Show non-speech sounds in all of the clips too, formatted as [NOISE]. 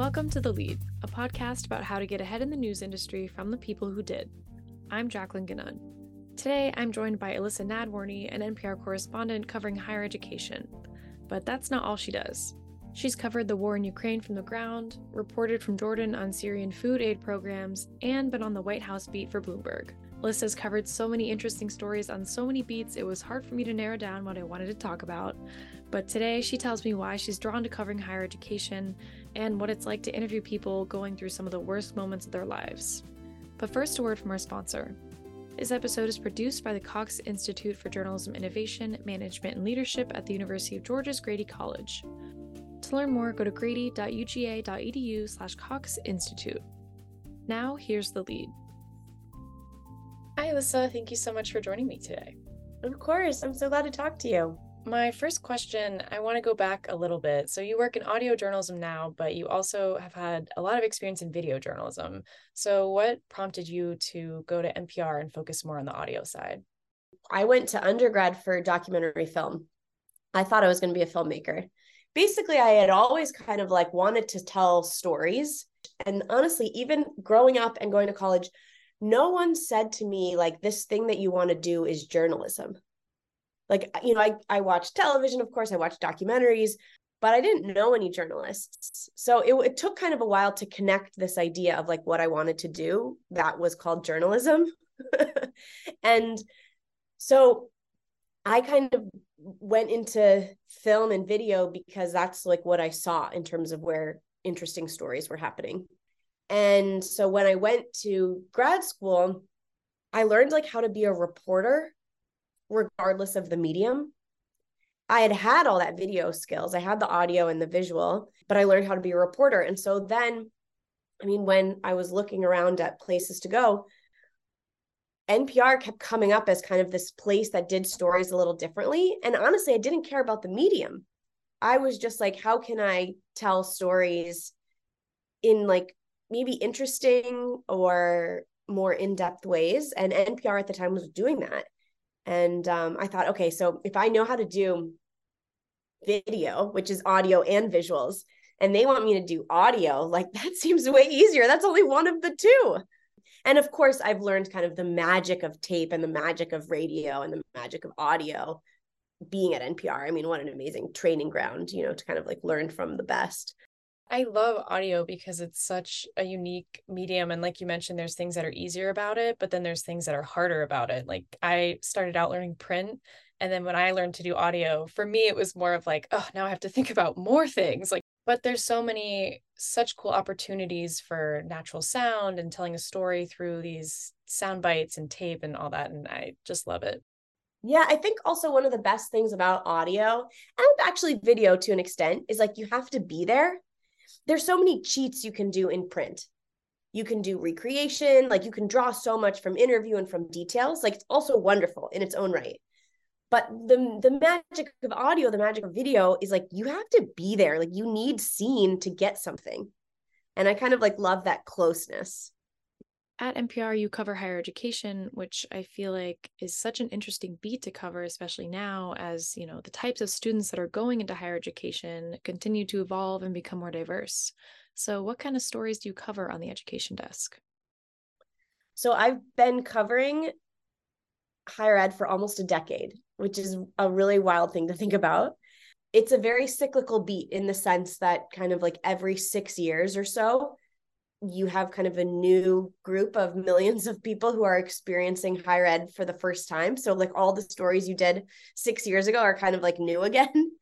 Welcome to The Lead, a podcast about how to get ahead in the news industry from the people who did. I'm Jacqueline GaNun. Today, I'm joined by Elissa Nadworny, an NPR correspondent covering higher education. But that's not all she does. She's covered the war in Ukraine from the ground, reported from Jordan on Syrian food aid programs, and been on the White House beat for Bloomberg. Elissa's covered so many interesting stories on so many beats, it was hard for me to narrow down what I wanted to talk about. But today, she tells me why she's drawn to covering higher education and what it's like to interview people going through some of the worst moments of their lives. But first, a word from our sponsor. This episode is produced by the Cox Institute for Journalism Innovation, Management, and Leadership at the University of Georgia's Grady College. To learn more, go to grady.uga.edu slash Cox Institute. Now, here's the lead. Hi, Elissa. Thank you so much for joining me today. Of course. I'm so glad to talk to you. My first question, I want to go back a little bit. So, you work in audio journalism now, but you also have had a lot of experience in video journalism. So, what prompted you to go to NPR and focus more on the audio side? I went to undergrad for documentary film. I thought I was going to be a filmmaker. Basically, I had always kind of like wanted to tell stories. And honestly, even growing up and going to college, no one said to me, like, this thing that you want to do is journalism. Like you know i i watched television of course i watched documentaries but i didn't know any journalists. So it, it took kind of a while to connect this idea of like what i wanted to do that was called journalism. [LAUGHS] And so i kind of went into film and video because that's like what i saw in terms of where interesting stories were happening and so when i went to grad school i learned like how to be a reporter regardless of the medium. I had had all that video skills. I had the audio and the visual, but I learned how to be a reporter. And so then, I mean, when I was looking around at places to go, NPR kept coming up as kind of this place that did stories a little differently. And honestly, I didn't care about the medium. I was just like, how can I tell stories in like maybe interesting or more in depth ways? And NPR at the time was doing that. And um, I thought, okay, so if I know how to do video, which is audio and visuals, and they want me to do audio, like [LAUGHS] that seems way easier. That's only one of the two. And of course, I've learned kind of the magic of tape and the magic of radio and the magic of audio being at NPR. I mean, what an amazing training ground, you know, to kind of like learn from the best. I love audio because it's such a unique medium. And like you mentioned, there's things that are easier about it, but then there's things that are harder about it. Like I started out learning print. And then when I learned to do audio, for me, it was more of like, oh, now I have to think about more things. Like, but there's so many, such cool opportunities for natural sound and telling a story through these sound bites and tape and all that. And I just love it. Yeah, I think also one of the best things about audio and actually video to an extent is like you have to be there there's so many cheats you can do in print. You can do recreation like you can draw so much from interview and from details like it's also wonderful in its own right. But the the magic of audio the magic of video is like you have to be there like you need scene to get something. And i kind of like love that closeness at NPR, you cover higher education, which I feel like is such an interesting beat to cover, especially now as you know the types of students that are going into higher education continue to evolve and become more diverse. So, what kind of stories do you cover on the education desk? So, I've been covering higher ed for almost a decade, which is a really wild thing to think about. It's a very cyclical beat in the sense that kind of like every six years or so, you have kind of a new group of millions of people who are experiencing higher ed for the first time. So, like, all the stories you did six years ago are kind of like new again. [LAUGHS]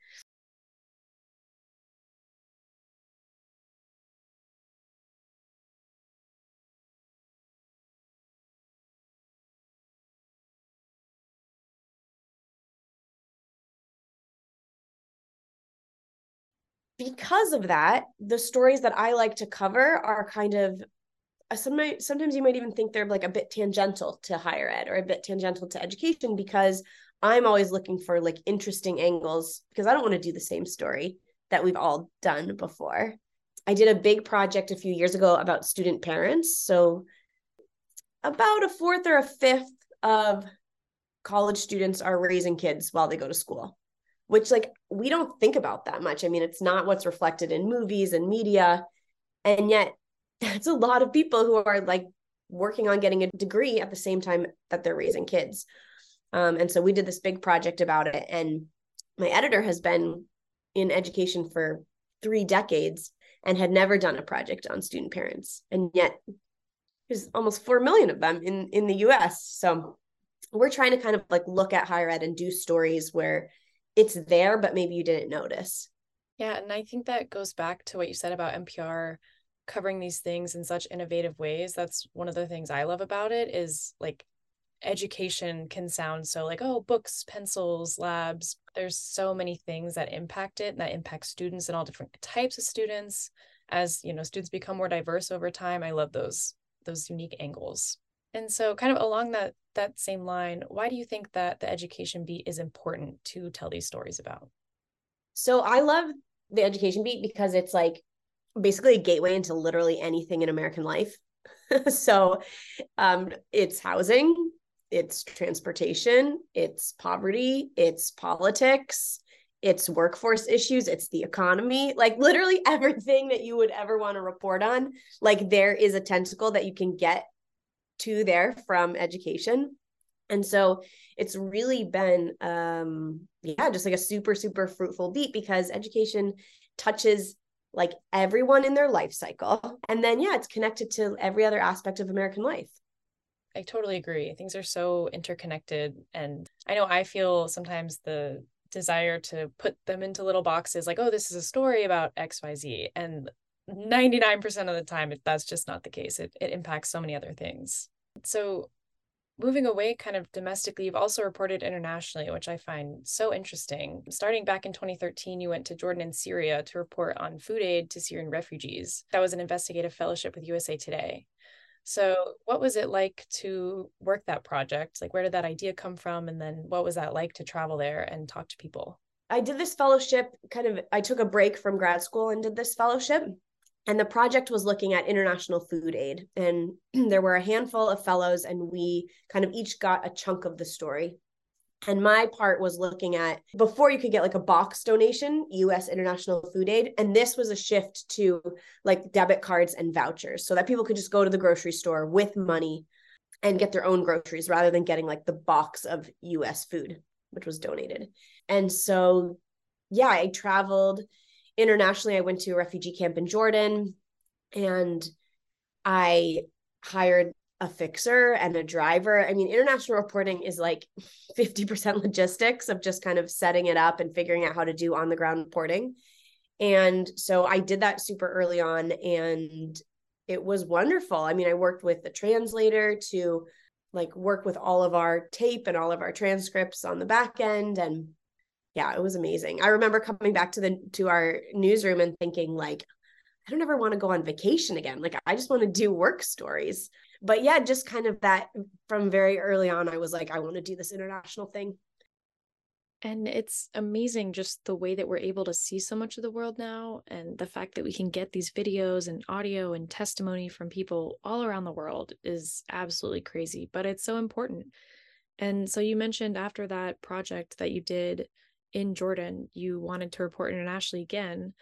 because of that, the stories that I like to cover are kind of uh, sometimes sometimes you might even think they're like a bit tangential to higher ed or a bit tangential to education because I'm always looking for like interesting angles because I don't want to do the same story that we've all done before. I did a big project a few years ago about student parents. So about a fourth or a fifth of college students are raising kids while they go to school which like we don't think about that much. I mean, it's not what's reflected in movies and media. And yet, [LAUGHS] that's a lot of people who are like working on getting a degree at the same time that they're raising kids. Um, and so we did this big project about it. And my editor has been in education for three decades and had never done a project on student parents. And yet there's almost 4 million of them in, in the US. So we're trying to kind of like look at higher ed and do stories where it's there, but maybe you didn't notice. Yeah. And I think that goes back to what you said about NPR covering these things in such innovative ways. That's one of the things I love about it is like education can sound so like, oh, books, pencils, labs. There's so many things that impact it and that impact students and all different types of students. As you know, students become more diverse over time. I love those those unique angles. And so kind of along that that same line, why do you think that the education beat is important to tell these stories about? So I love the education beat because it's like basically a gateway into literally anything in American life. [LAUGHS] so um, it's housing, it's transportation, it's poverty, it's politics, it's workforce issues, it's the economy, like literally [LAUGHS] everything that you would ever want to report on. Like there is a tentacle that you can get to there from education. And so it's really been um yeah, just like a super super fruitful beat because education touches like everyone in their life cycle. And then yeah, it's connected to every other aspect of American life. I totally agree. Things are so interconnected and I know I feel sometimes the desire to put them into little boxes like oh this is a story about xyz and 99% of the time that's just not the case it, it impacts so many other things. So moving away kind of domestically you've also reported internationally which i find so interesting. Starting back in 2013 you went to jordan and syria to report on food aid to syrian refugees. That was an investigative fellowship with usa today. So what was it like to work that project? Like where did that idea come from? And then what was that like to travel there and talk to people? I did this fellowship kind of i took a break from grad school and did this fellowship and the project was looking at international food aid. And [CLEARS THROAT] there were a handful of fellows, and we kind of each got a chunk of the story. And my part was looking at before you could get like a box donation, US International Food Aid. And this was a shift to like debit cards and vouchers so that people could just go to the grocery store with money and get their own groceries rather than getting like the box of US food, which was donated. And so, yeah, I traveled internationally, I went to a refugee camp in Jordan and I hired a fixer and a driver. I mean, international reporting is like [LAUGHS] 50% logistics of just kind of setting it up and figuring out how to do on the ground reporting. And so I did that super early on and it was wonderful. I mean, I worked with the translator to like work with all of our tape and all of our transcripts on the back end and yeah, it was amazing. I remember coming back to the to our newsroom and thinking like I don't ever want to go on vacation again. Like I just want to do work stories. But yeah, just kind of that from very early on I was like I want to do this international thing. And it's amazing just the way that we're able to see so much of the world now and the fact that we can get these videos and audio and testimony from people all around the world is absolutely crazy, but it's so important. And so you mentioned after that project that you did in Jordan, you wanted to report internationally again,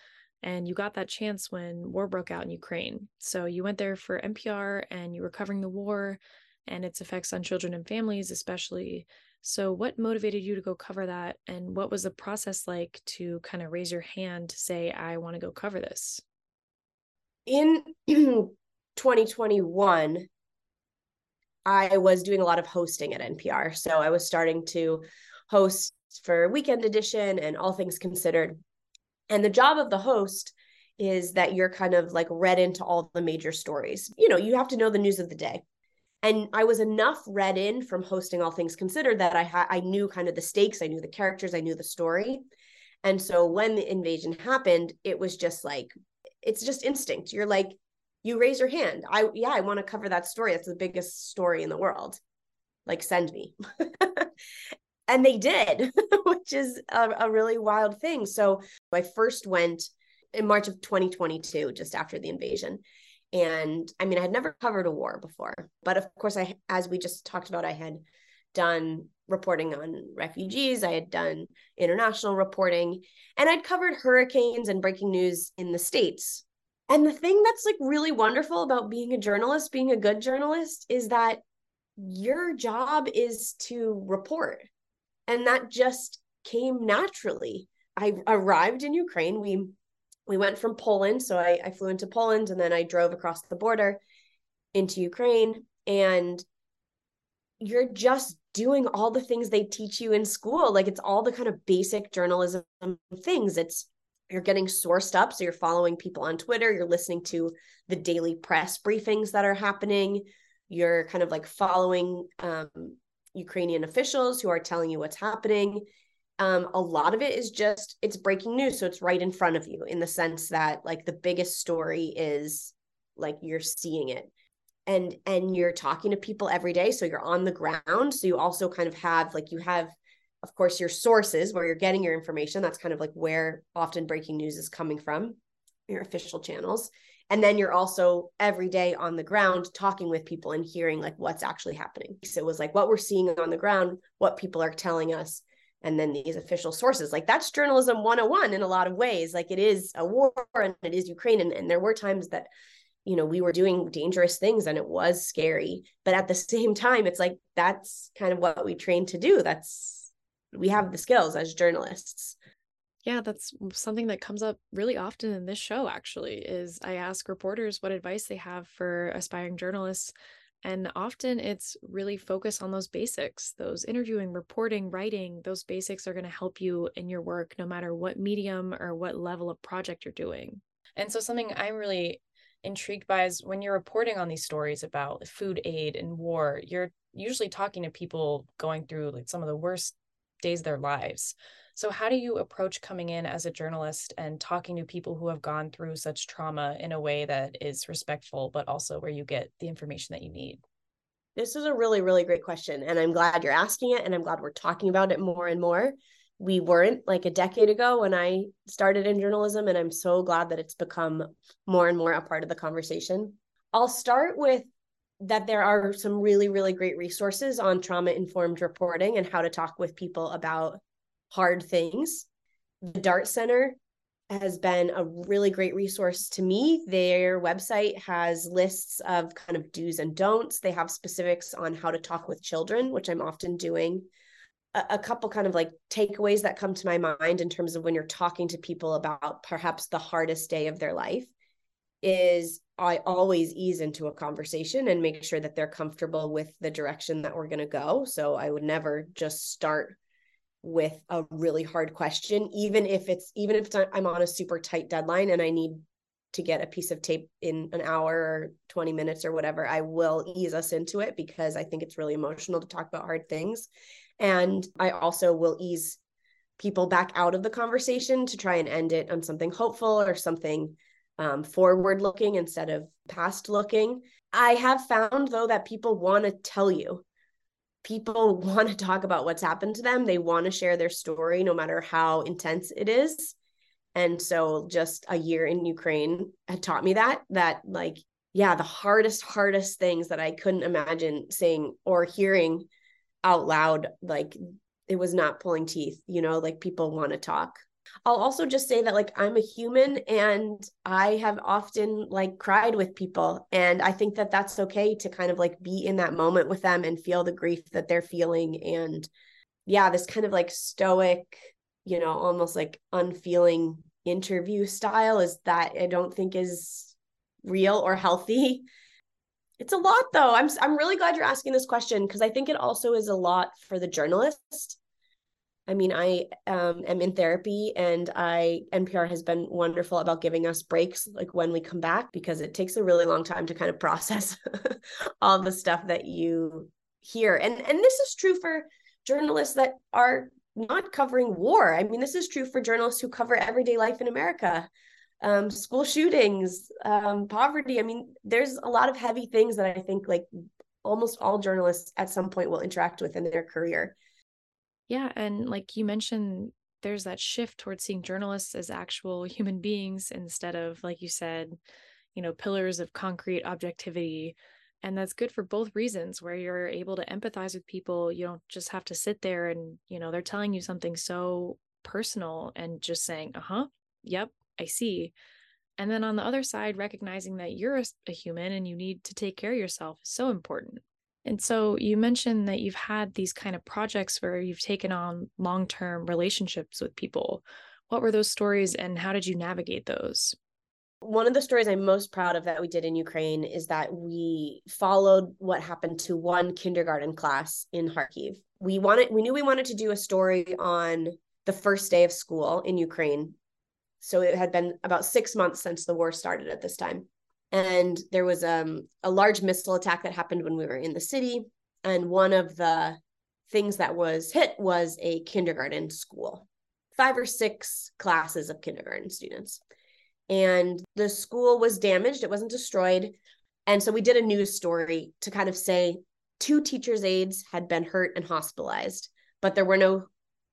and you got that chance when war broke out in Ukraine. So you went there for NPR and you were covering the war and its effects on children and families, especially. So, what motivated you to go cover that? And what was the process like to kind of raise your hand to say, I want to go cover this? In [CLEARS THROAT] 2021, I was doing a lot of hosting at NPR. So, I was starting to host for Weekend Edition and All Things Considered. And the job of the host is that you're kind of like read into all the major stories. You know, you have to know the news of the day. And I was enough read in from hosting All Things Considered that I had I knew kind of the stakes, I knew the characters, I knew the story. And so when the invasion happened, it was just like it's just instinct. You're like you raise your hand. I yeah, I want to cover that story. That's the biggest story in the world. Like send me. [LAUGHS] and they did [LAUGHS] which is a, a, really wild thing. So i first went in march of 2022 just after the invasion. And i mean i had never covered a war before but of course i as we just talked about i had done reporting on refugees. I had done international reporting and i'd covered hurricanes and breaking news in the states. And the thing that's like really wonderful about being a journalist, being a good journalist, is that your job is to report. And that just came naturally. I arrived in Ukraine. We we went from Poland. So I, I flew into Poland and then I drove across the border into Ukraine. And you're just doing all the things they teach you in school. Like it's all the kind of basic journalism things. It's you're getting sourced up. So you're following people on Twitter, you're listening to the daily press briefings that are happening. You're kind of like following um, Ukrainian officials who are telling you what's happening. Um, a lot of it is just it's breaking news, so it's right in front of you in the sense that like the biggest story is like you're seeing it. And and you're talking to people every day so you're on the ground so you also kind of have like you have of course your sources where you're getting your information. That's kind of like where often breaking news is coming from your official channels and then you're also every day on the ground talking with people and hearing like what's actually happening. So it was like what we're seeing on the ground what people are telling us and then these official sources. Like that's journalism 101 in a lot of ways. Like it is a war and it is ukraine. And, and there were times that you know we were doing dangerous things and it was scary. But at the [LAUGHS] same time it's like that's kind of what we train to do. That's we have the skills as journalists yeah that's something that comes up really often in this show actually is i ask reporters what advice they have for aspiring journalists and often it's really focused on those basics those interviewing reporting writing those basics are going to help you in your work no matter what medium or what level of project you're doing. And so something i'm really intrigued by is when you're reporting on these stories about food aid and war, you're usually talking to people going through like some of the worst days of their lives. So, how do you approach coming in as a journalist and talking to people who have gone through such trauma in a way that is respectful, but also where you get the information that you need? This is a really, really great question. And I'm glad you're asking it. And I'm glad we're talking about it more and more we weren't like a decade ago when I started in journalism. And I'm so glad that it's become more and more a part of the conversation. I'll start with that there are some really, really great resources on trauma informed reporting and how to talk with people about hard things. The DART Center has been a really great resource to me. Their website has lists of kind of do's and don'ts. They have specifics on how to talk with children, which I'm often doing a, couple kind of like takeaways that come to my mind in terms of when you're talking to people about perhaps the hardest day of their life is I always ease into a conversation and make sure that they're comfortable with the direction that we're going to go. So I would never just start with a really hard question, even if it's even if I'm on a super tight deadline and I need to get a piece of tape in an hour or 20 minutes or whatever, I will ease us into it because I think it's really emotional to talk about hard things. And I also will ease people back out of the conversation to try and end it on something hopeful or something um, forward looking instead of past looking. I have found though that people want to tell you. People [LAUGHS] want to talk about what's happened to them. They want to share their story, no matter how intense it is. And so, just a year in Ukraine had taught me that, that like, yeah, the hardest, hardest things that I couldn't imagine saying or hearing out loud like it was not pulling teeth you know like people want to talk i'll also just say that like i'm a human and i have often like cried with people and i think that that's okay to kind of like be in that moment with them and feel the grief that they're feeling and yeah this kind of like stoic you know almost like unfeeling interview style is that i don't think is real or healthy it's a lot though. I'm I'm really glad you're asking this question because I think it also is a lot for the journalist. I mean, I um, am in therapy, and I NPR has been wonderful about giving us breaks, like when we come back, because it takes a really long time to kind of [LAUGHS] process all the stuff that you hear, and and this is true for journalists that are not covering war. I mean, this is true for journalists who cover everyday life in America um, school shootings, um, poverty. I mean, there's a lot of heavy things that I think like almost all journalists at some point will interact with in their career. Yeah. And like you mentioned, there's that shift towards seeing journalists as actual human beings instead of, like you said, you know, pillars of concrete objectivity. And that's good for both reasons, where you're able to empathize with people. You don't just have to sit there and, you know, they're telling you something so personal and just saying, uh huh, yep, I see. And then on the other side, recognizing that you're a, a human and you need to take care of yourself is so important. And so you mentioned that you've had these kind of projects where you've taken on long term relationships with people. What were those stories and how did you navigate those? One of the stories I'm most proud of that we did in Ukraine is that we followed what happened to one kindergarten class in Kharkiv. We wanted we knew we wanted to do a story on the first day of school in Ukraine. So it had been about 6 months since the war started at this time. And there was um, a large missile attack that happened when we were in the city. And one of the things that was hit was a kindergarten school. Five or six classes of kindergarten students. And the school was damaged. It wasn't destroyed. And so we did a news story to kind of say two teachers aides had been hurt and hospitalized but there were no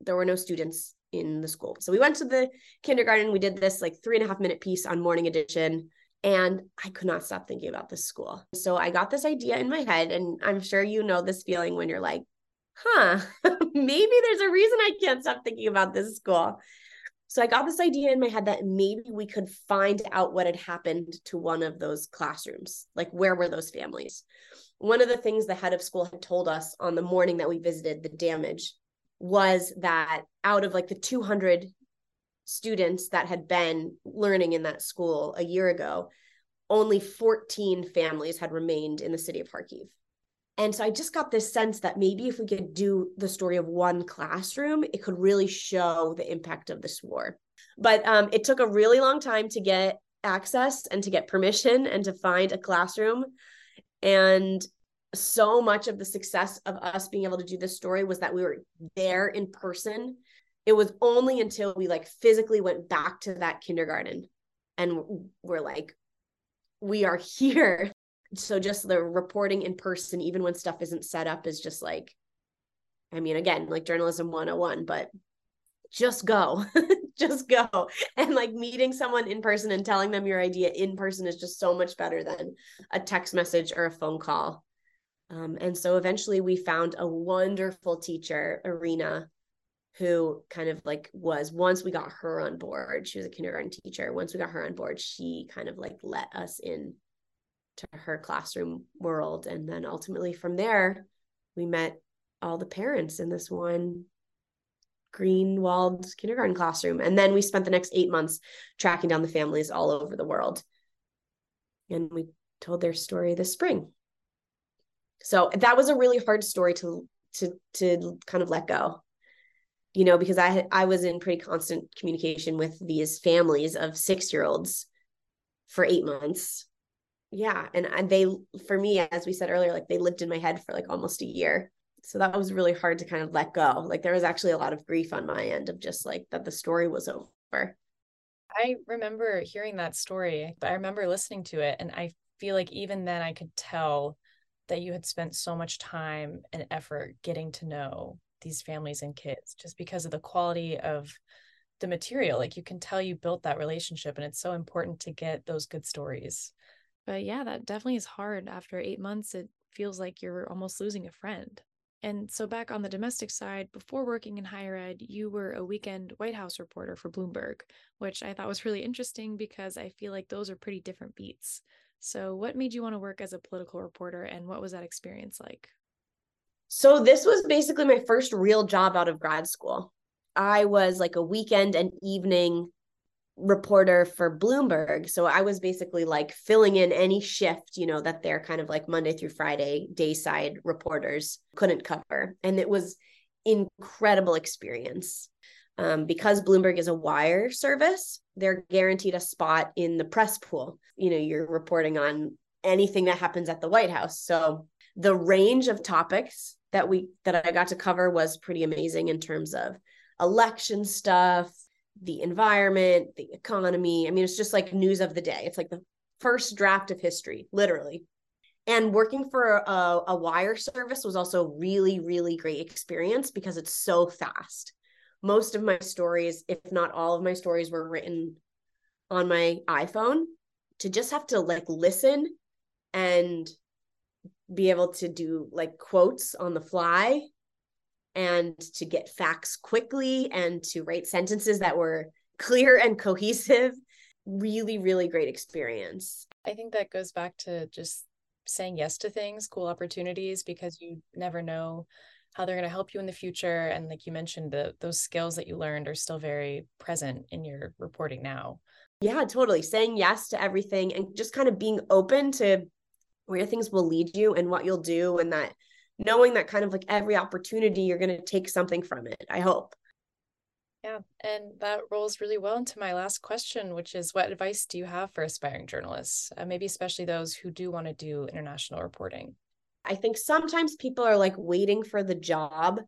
there were no students in the school. So we went to the kindergarten. We did this like three and a half minute piece on morning edition and i could not stop thinking about this school so i got this idea in my head and i'm sure you know this feeling when you're like huh [LAUGHS] maybe there's a reason i can't stop thinking about this school so I got this idea in my head that maybe we could find out what had happened to one of those classrooms. Like, where were those families? One of the things the head of school had told us on the morning that we visited the damage was that out of like the 200 students that had been learning in that school a year ago, only 14 families had remained in the city of Kharkiv. And so I just got this sense that maybe if we could do the story of one classroom, it could really show the impact of this war. But um, it took a really long time to get access and to get permission and to find a classroom. And so much of the success of us being able to do this story was that we were there in person. It was only until we like physically went back to that kindergarten and we're like, we are here. So just the reporting in person even when stuff isn't set up is just like i mean again like journalism 101 but just go [LAUGHS] just go. And like meeting someone in person and telling them your idea in person is just so much better than a text message or a phone call. Um, and so eventually we found a wonderful teacher Irina who kind of like was once we got her on board she was a kindergarten teacher once we got her on board she kind of like let us in to her classroom world. And then ultimately from there, we met all the parents in this one green walled kindergarten classroom. And then we spent the next eight months tracking down the families all over the world. And we told their story this spring. So that was a really hard story to to to kind of let go. You know, because I I was in pretty constant communication with these families of 6-year-olds for 8 months. Yeah and, and they for me as we said earlier like they lived in my head for like almost a year. So that was really hard to kind of let go. Like there was actually a lot of grief on my end of just like that the story was over. I remember hearing that story but i remember listening to it and i feel like even then i could tell that you had spent so much time and effort getting to know these families and kids just because of the quality of the material like you can tell you built that relationship and it's so important to get those good stories but yeah, that definitely is hard. After eight months, it feels like you're almost losing a friend. And so, back on the domestic side, before working in higher ed, you were a weekend White House reporter for Bloomberg, which I thought was really interesting because I feel like those are pretty different beats. So, what made you want to work as a political reporter, and what was that experience like? So, this was basically my first real job out of grad school. I was like a weekend and evening reporter for Bloomberg. So I was basically like filling in any shift, you know, that they're kind of like Monday through Friday dayside reporters couldn't cover. And it was incredible experience. Um, because Bloomberg is a wire service, they're guaranteed a spot in the press pool. You know, you're reporting on anything that happens at the White House. So the range of topics that we that I got to cover was pretty amazing in terms of election stuff, the environment, the economy. I mean, it's just like news of the day. It's like the first draft of history, literally. And working for a, a wire service was also really, really great experience because it's so fast. Most of my stories, if not all of my stories, were written on my iPhone. To just have to like listen and be able to do like quotes on the fly and to get facts quickly and to write sentences that were clear and [LAUGHS] cohesive really, really great experience. I think that goes back to just saying yes to things, cool opportunities, because you never know how they're going to help you in the future. And like you mentioned, the those skills that you learned are still very present in your reporting now. Yeah, totally. Saying yes to everything and just kind of being open to where things will lead you and what you'll do and that knowing that kind of like every opportunity you're going to take something from it. I hope. Yeah, and that rolls really well into my last question, which is what advice do you have for aspiring journalists, uh, maybe especially those who do want to do international reporting? I think sometimes people are like waiting for the job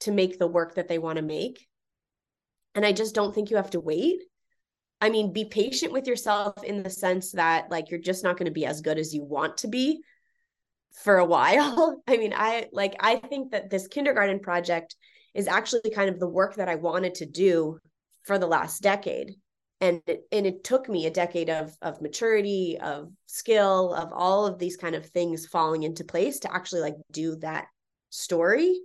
to make the work that they want to make. And I just don't think you have to wait. I mean, be patient with yourself in the sense that like you're just not going to be as good as you want to be for a [LAUGHS] while. I mean, I like I think that this kindergarten project is actually kind of the work that I wanted to do for the last decade. And it, and it took me a decade of of maturity, of skill, of all of these kind of things falling into place to actually like do that story.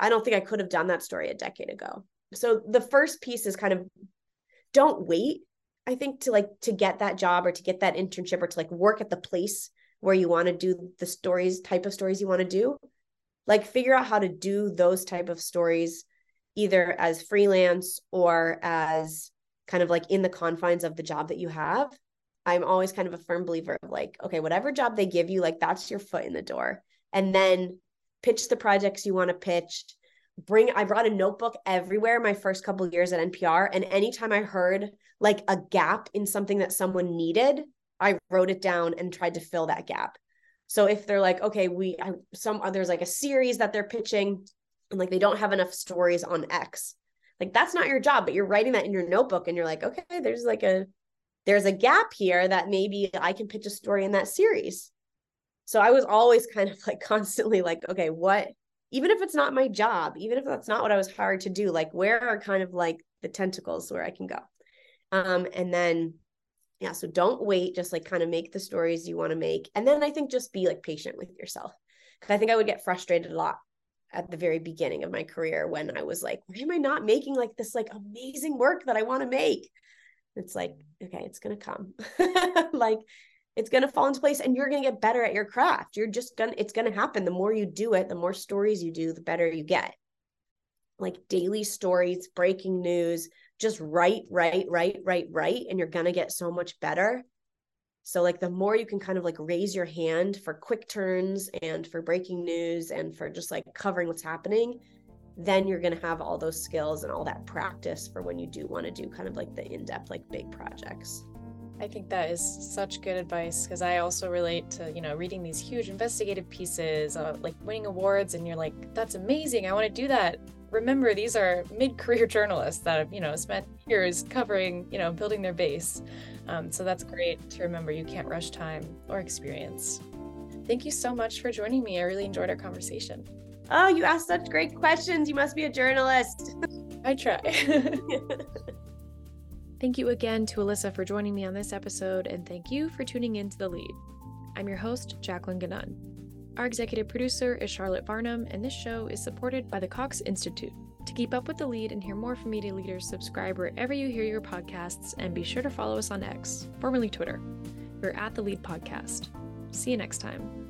I don't think I could have done that story a decade ago. So the first piece is kind of don't wait. I think to like to get that job or to get that internship or to like work at the place where you want to do the stories type of stories you want to do like figure out how to do those type of stories either as freelance or as kind of like in the confines of the job that you have i'm always kind of a firm believer of like okay whatever job they give you like that's your foot in the door and then pitch the projects you want to pitch bring i brought a notebook everywhere my first couple years at npr and anytime i heard like a gap in something that someone needed i wrote it down and tried to fill that gap so if they're like, okay, we I, some uh, there's like a series that they're pitching and like they don't have enough stories on X, like that's not your job, but you're writing that in your notebook and you're like, okay, there's like a there's a gap here that maybe I can pitch a story in that series. So I was always kind of like [LAUGHS] constantly like, okay, what even if it's not my job, even if that's not what I was hired to do, like where are kind of like the tentacles where I can go? Um, and then yeah so don't wait just like kind of make the stories you want to make and then i think just be like patient with yourself because i think i would get frustrated a lot at the very beginning of my career when i was like why am i not making like this like amazing work that i want to make it's like okay it's gonna come [LAUGHS] like it's gonna fall into place and you're gonna get better at your craft you're just gonna it's gonna happen the more you do it the more stories you do the better you get like daily stories breaking news just write, write, write, write, write, and you're gonna get so much better. So, like, the more you can kind of like raise your hand for quick turns and for breaking news and for just like covering what's happening, then you're gonna have all those skills and all that practice for when you do want to do kind of like the in depth, like big projects. I think that is such good advice because I also relate to, you know, reading these huge investigative pieces, uh, like winning awards, and you're like, that's amazing. I want to do that. Remember these are mid-career [LAUGHS] journalists that have you know spent years covering you know building their base. Um, so that's great to remember you can't rush time or experience. Thank you so much for joining me i really enjoyed our conversation. Oh you asked such great questions you must be a journalist. [LAUGHS] I try [LAUGHS] thank you again to Elissa for joining me on this episode and thank you for tuning in to the lead i'm your host jacqueline ganun our executive producer is Charlotte Varnum, and this show is supported by the Cox Institute. To keep up with the lead and hear more from media leaders, subscribe wherever you hear your podcasts and be sure to follow us on X, formerly Twitter. We're at the Lead Podcast. See you next time.